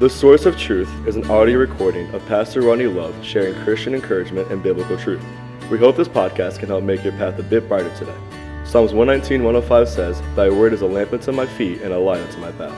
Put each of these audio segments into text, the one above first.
The Source of Truth is an audio recording of Pastor Ronnie Love sharing Christian encouragement and biblical truth. We hope this podcast can help make your path a bit brighter today. Psalms 119, 105 says, Thy word is a lamp unto my feet and a light unto my path.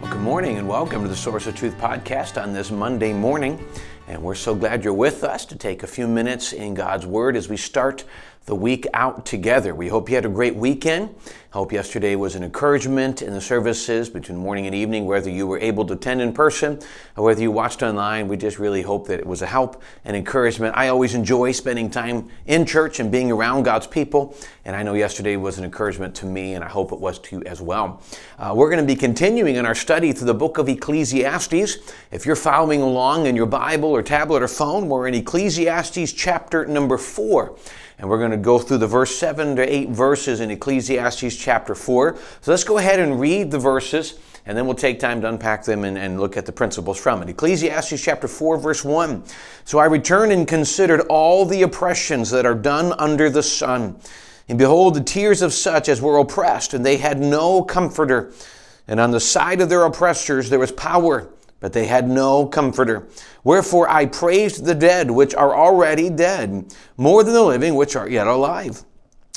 Well, good morning and welcome to the Source of Truth podcast on this Monday morning. And we're so glad you're with us to take a few minutes in God's Word as we start the week out together. We hope you had a great weekend. Hope yesterday was an encouragement in the services between morning and evening, whether you were able to attend in person or whether you watched online. We just really hope that it was a help and encouragement. I always enjoy spending time in church and being around God's people, and I know yesterday was an encouragement to me, and I hope it was to you as well. Uh, we're going to be continuing in our study through the book of Ecclesiastes. If you're following along in your Bible or tablet or phone, we're in Ecclesiastes chapter number four. And we're going to go through the verse 7 to 8 verses in Ecclesiastes chapter 4. So let's go ahead and read the verses, and then we'll take time to unpack them and, and look at the principles from it. Ecclesiastes chapter 4, verse 1. So I returned and considered all the oppressions that are done under the sun. And behold, the tears of such as were oppressed, and they had no comforter. And on the side of their oppressors there was power but they had no comforter. Wherefore I praised the dead which are already dead, more than the living which are yet alive.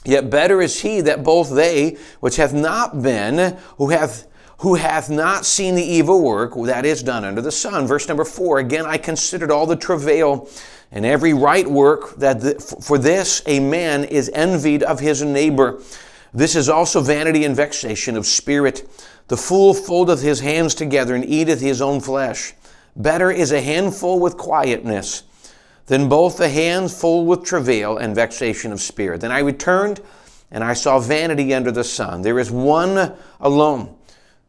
Yet better is he that both they which have not been, who hath who hath not seen the evil work that is done under the sun. Verse number four, again I considered all the travail and every right work that the, for this a man is envied of his neighbor. This is also vanity and vexation of spirit. The fool foldeth his hands together and eateth his own flesh. Better is a handful with quietness than both the hands full with travail and vexation of spirit. Then I returned and I saw vanity under the sun. There is one alone.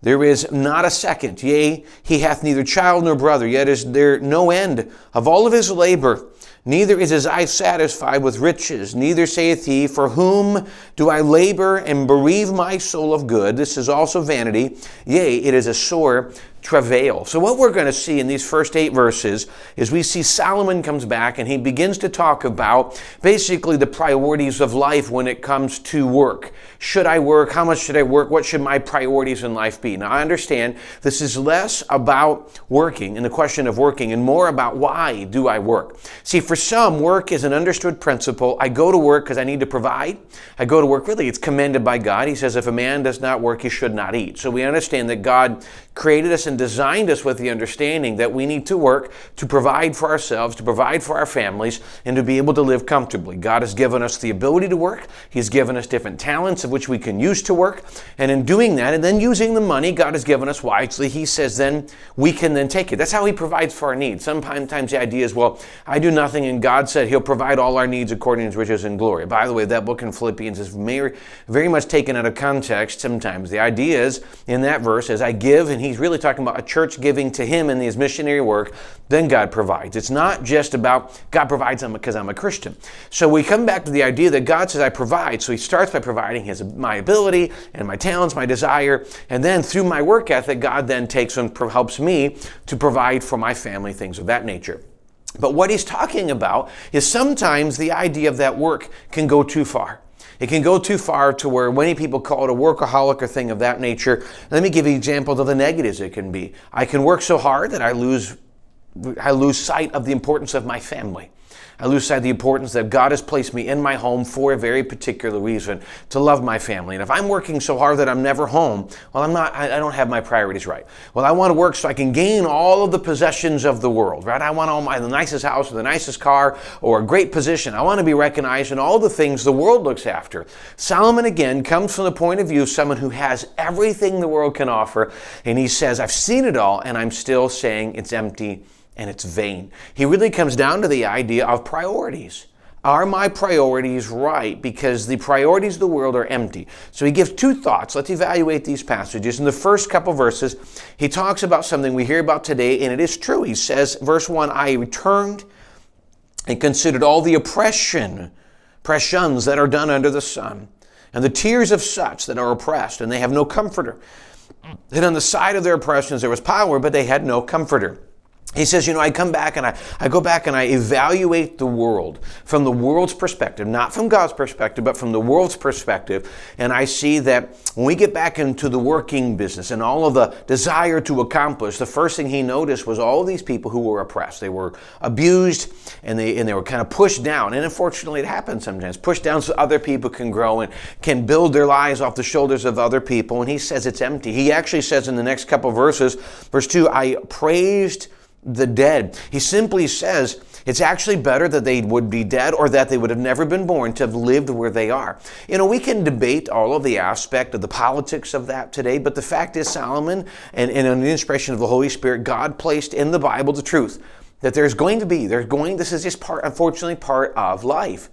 There is not a second. Yea, he hath neither child nor brother, yet is there no end of all of his labor. Neither is his eye satisfied with riches, neither saith he, For whom do I labor and bereave my soul of good? This is also vanity. Yea, it is a sore travail. So, what we're going to see in these first eight verses is we see Solomon comes back and he begins to talk about basically the priorities of life when it comes to work. Should I work? How much should I work? What should my priorities in life be? Now, I understand this is less about working and the question of working and more about why do I work. See, for some, work is an understood principle. I go to work because I need to provide. I go to work, really, it's commended by God. He says, if a man does not work, he should not eat. So we understand that God created us and designed us with the understanding that we need to work to provide for ourselves, to provide for our families, and to be able to live comfortably. God has given us the ability to work. He's given us different talents of which we can use to work. And in doing that, and then using the money God has given us wisely, He says then we can then take it. That's how He provides for our needs. Sometimes the idea is, well, I do nothing, and God said He'll provide all our needs according to His riches and glory. By the way, that book in Philippians is very, very much taken out of context sometimes. The idea is in that verse, as I give and he's really talking about a church giving to him in his missionary work, then God provides. It's not just about God provides because I'm a Christian. So we come back to the idea that God says I provide. So he starts by providing his my ability and my talents, my desire, and then through my work ethic, God then takes and helps me to provide for my family, things of that nature. But what he's talking about is sometimes the idea of that work can go too far. It can go too far to where many people call it a workaholic or thing of that nature. Let me give you examples of the negatives it can be. I can work so hard that I lose I lose sight of the importance of my family. I lose sight of the importance that God has placed me in my home for a very particular reason to love my family. And if I'm working so hard that I'm never home, well, I'm not, I, don't have my priorities right. Well, I want to work so I can gain all of the possessions of the world, right? I want all my, the nicest house or the nicest car or a great position. I want to be recognized in all the things the world looks after. Solomon, again, comes from the point of view of someone who has everything the world can offer. And he says, I've seen it all and I'm still saying it's empty and it's vain. He really comes down to the idea of priorities. Are my priorities right? Because the priorities of the world are empty. So he gives two thoughts. Let's evaluate these passages. In the first couple verses, he talks about something we hear about today, and it is true. He says, verse 1 I returned and considered all the oppression, oppressions that are done under the sun, and the tears of such that are oppressed, and they have no comforter. Then on the side of their oppressions there was power, but they had no comforter. He says, you know, I come back and I, I go back and I evaluate the world from the world's perspective, not from God's perspective, but from the world's perspective. And I see that when we get back into the working business and all of the desire to accomplish, the first thing he noticed was all these people who were oppressed. They were abused and they, and they were kind of pushed down. And unfortunately, it happens sometimes. Pushed down so other people can grow and can build their lives off the shoulders of other people. And he says it's empty. He actually says in the next couple verses, verse 2, I praised the dead. He simply says it's actually better that they would be dead or that they would have never been born to have lived where they are. You know, we can debate all of the aspect of the politics of that today, but the fact is, Solomon, and, and an inspiration of the Holy Spirit, God placed in the Bible the truth that there's going to be, there's going, this is just part, unfortunately, part of life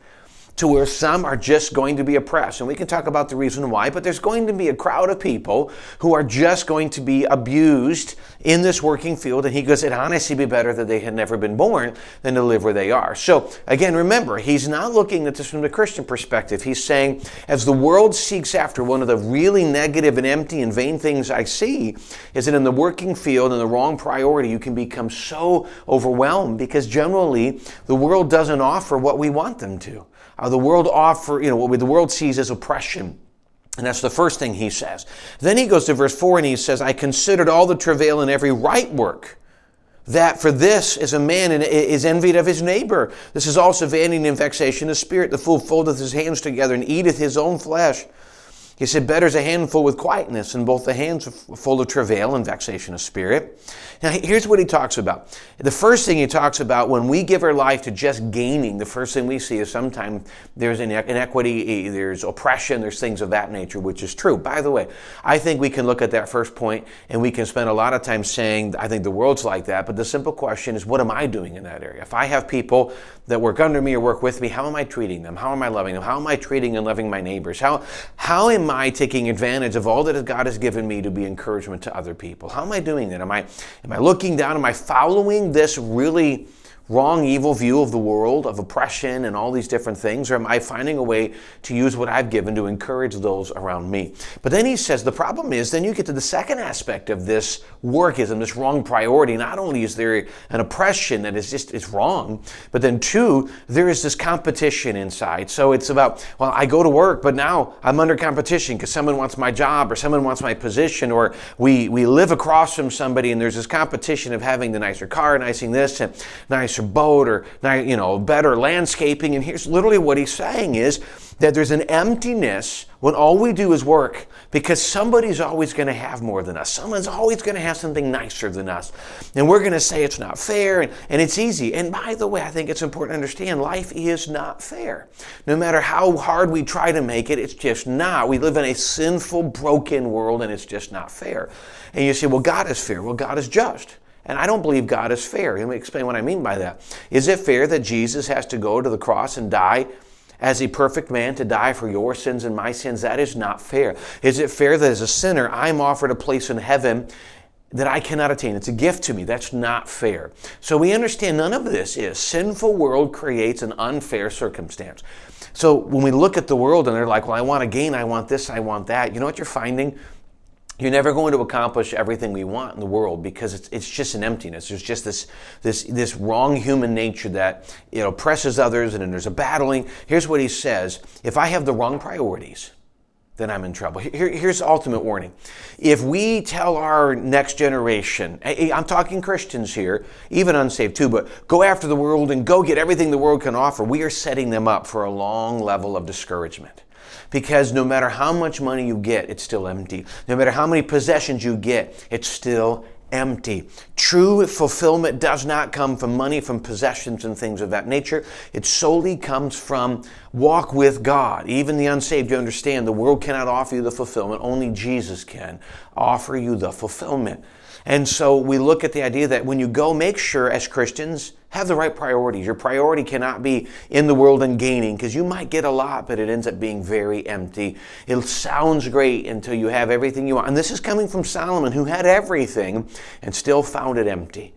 to where some are just going to be oppressed. And we can talk about the reason why, but there's going to be a crowd of people who are just going to be abused in this working field. And he goes, it honestly be better that they had never been born than to live where they are. So again, remember, he's not looking at this from the Christian perspective. He's saying, as the world seeks after one of the really negative and empty and vain things I see, is that in the working field and the wrong priority, you can become so overwhelmed because generally the world doesn't offer what we want them to. Uh, the world offer, you know, what the world sees as oppression. And that's the first thing he says. Then he goes to verse 4 and he says, I considered all the travail and every right work. That for this is a man and is envied of his neighbor. This is also vanity and vexation of spirit. The fool foldeth his hands together and eateth his own flesh. He said, Better is a handful with quietness than both the hands full of travail and vexation of spirit. Now, here's what he talks about. The first thing he talks about when we give our life to just gaining, the first thing we see is sometimes there's inequity, there's oppression, there's things of that nature, which is true. By the way, I think we can look at that first point and we can spend a lot of time saying, I think the world's like that, but the simple question is, what am I doing in that area? If I have people that work under me or work with me, how am I treating them? How am I loving them? How am I treating and loving my neighbors? How, how am I taking advantage of all that God has given me to be encouragement to other people? How am I doing that? Am I, am I looking down? Am I following this really wrong, evil view of the world, of oppression and all these different things? Or am I finding a way to use what I've given to encourage those around me? But then he says the problem is then you get to the second aspect of this workism, this wrong priority. Not only is there an oppression that is just is wrong, but then two, there is this competition inside. So it's about, well, I go to work, but now I'm under competition because someone wants my job or someone wants my position, or we, we live across from somebody and there's this competition of having the nicer car, nicing this and nicer nicer boat or you know better landscaping. And here's literally what he's saying is that there's an emptiness when all we do is work because somebody's always going to have more than us. Someone's always going to have something nicer than us. And we're going to say it's not fair and, and it's easy. And by the way i think it's important to understand life is not fair. No matter how hard we try to make it it's just not. We live in a sinful broken world and it's just not fair. And you say well god is fair. Well god is just and I don't believe God is fair. Let me explain what I mean by that. Is it fair that Jesus has to go to the cross and die as a perfect man to die for your sins and my sins? That is not fair. Is it fair that as a sinner I'm offered a place in heaven that I cannot attain. It's a gift to me. That's not fair. So we understand none of this is. Sinful world creates an unfair circumstance. So when we look at the world and they're like, well, I want to gain, I want this, I want that, you know what you're finding? You're never going to accomplish everything we want in the world because it's, it's just an emptiness. There's just this, this, this wrong human nature that it oppresses others and then there's a battling. Here's what he says if I have the wrong priorities, then I'm in trouble. Here, here's ultimate warning. If we tell our next generation, I'm talking Christians here, even unsaved too, but go after the world and go get everything the world can offer, we are setting them up for a long level of discouragement. Because no matter how much money you get, it's still empty. No matter how many possessions you get, it's still empty. True fulfillment does not come from money, from possessions and things of that nature. It solely comes from walk with God. Even the unsaved, you understand, the world cannot offer you the fulfillment. Only Jesus can offer you the fulfillment. And so we look at the idea that when you go, make sure as Christians, have the right priorities. Your priority cannot be in the world and gaining because you might get a lot, but it ends up being very empty. It sounds great until you have everything you want. And this is coming from Solomon, who had everything and still found it empty.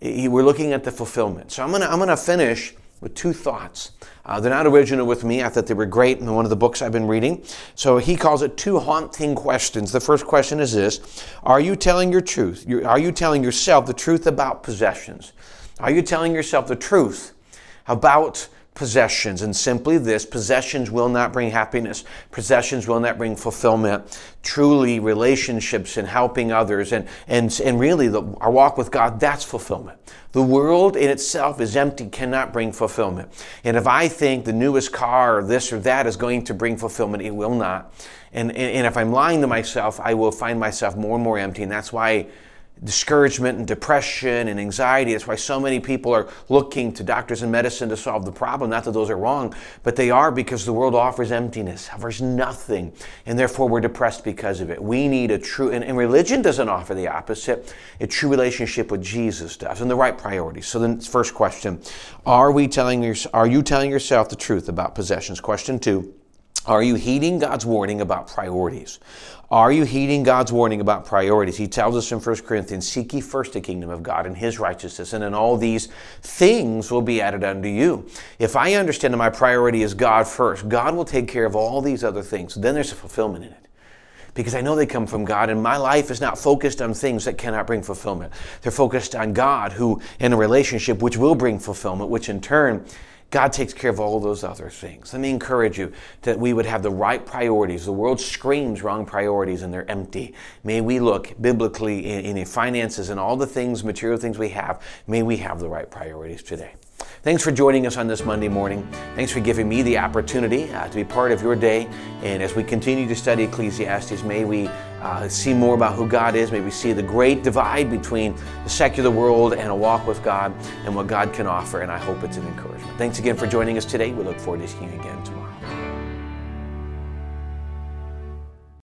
We're looking at the fulfillment. So I'm going to I'm going to finish with two thoughts. Uh, they're not original with me. I thought they were great in one of the books I've been reading. So he calls it two haunting questions. The first question is this Are you telling your truth? Are you telling yourself the truth about possessions? Are you telling yourself the truth about possessions. And simply this possessions will not bring happiness, possessions will not bring fulfillment. Truly, relationships and helping others and, and, and really the, our walk with God, that's fulfillment. The world in itself is empty, cannot bring fulfillment. And if I think the newest car or this or that is going to bring fulfillment, it will not. And, and, and if I'm lying to myself, I will find myself more and more empty. And that's why discouragement and depression and anxiety. That's why so many people are looking to doctors and medicine to solve the problem. Not that those are wrong, but they are because the world offers emptiness, offers nothing, and therefore we're depressed because of it. We need a true, and, and religion doesn't offer the opposite. A true relationship with Jesus does, and the right priorities. So then, first question: Are we telling your, Are you telling yourself the truth about possessions? Question two. Are you heeding God's warning about priorities? Are you heeding God's warning about priorities? He tells us in 1 Corinthians, Seek ye first the kingdom of God and his righteousness, and then all these things will be added unto you. If I understand that my priority is God first, God will take care of all these other things. Then there's a fulfillment in it because I know they come from God, and my life is not focused on things that cannot bring fulfillment. They're focused on God, who in a relationship which will bring fulfillment, which in turn God takes care of all those other things. Let me encourage you that we would have the right priorities. The world screams wrong priorities and they're empty. May we look biblically in, in finances and all the things, material things we have, may we have the right priorities today. Thanks for joining us on this Monday morning. Thanks for giving me the opportunity uh, to be part of your day. And as we continue to study Ecclesiastes, may we uh, see more about who God is. May we see the great divide between the secular world and a walk with God and what God can offer. And I hope it's an encouragement. Thanks again for joining us today. We look forward to seeing you again tomorrow.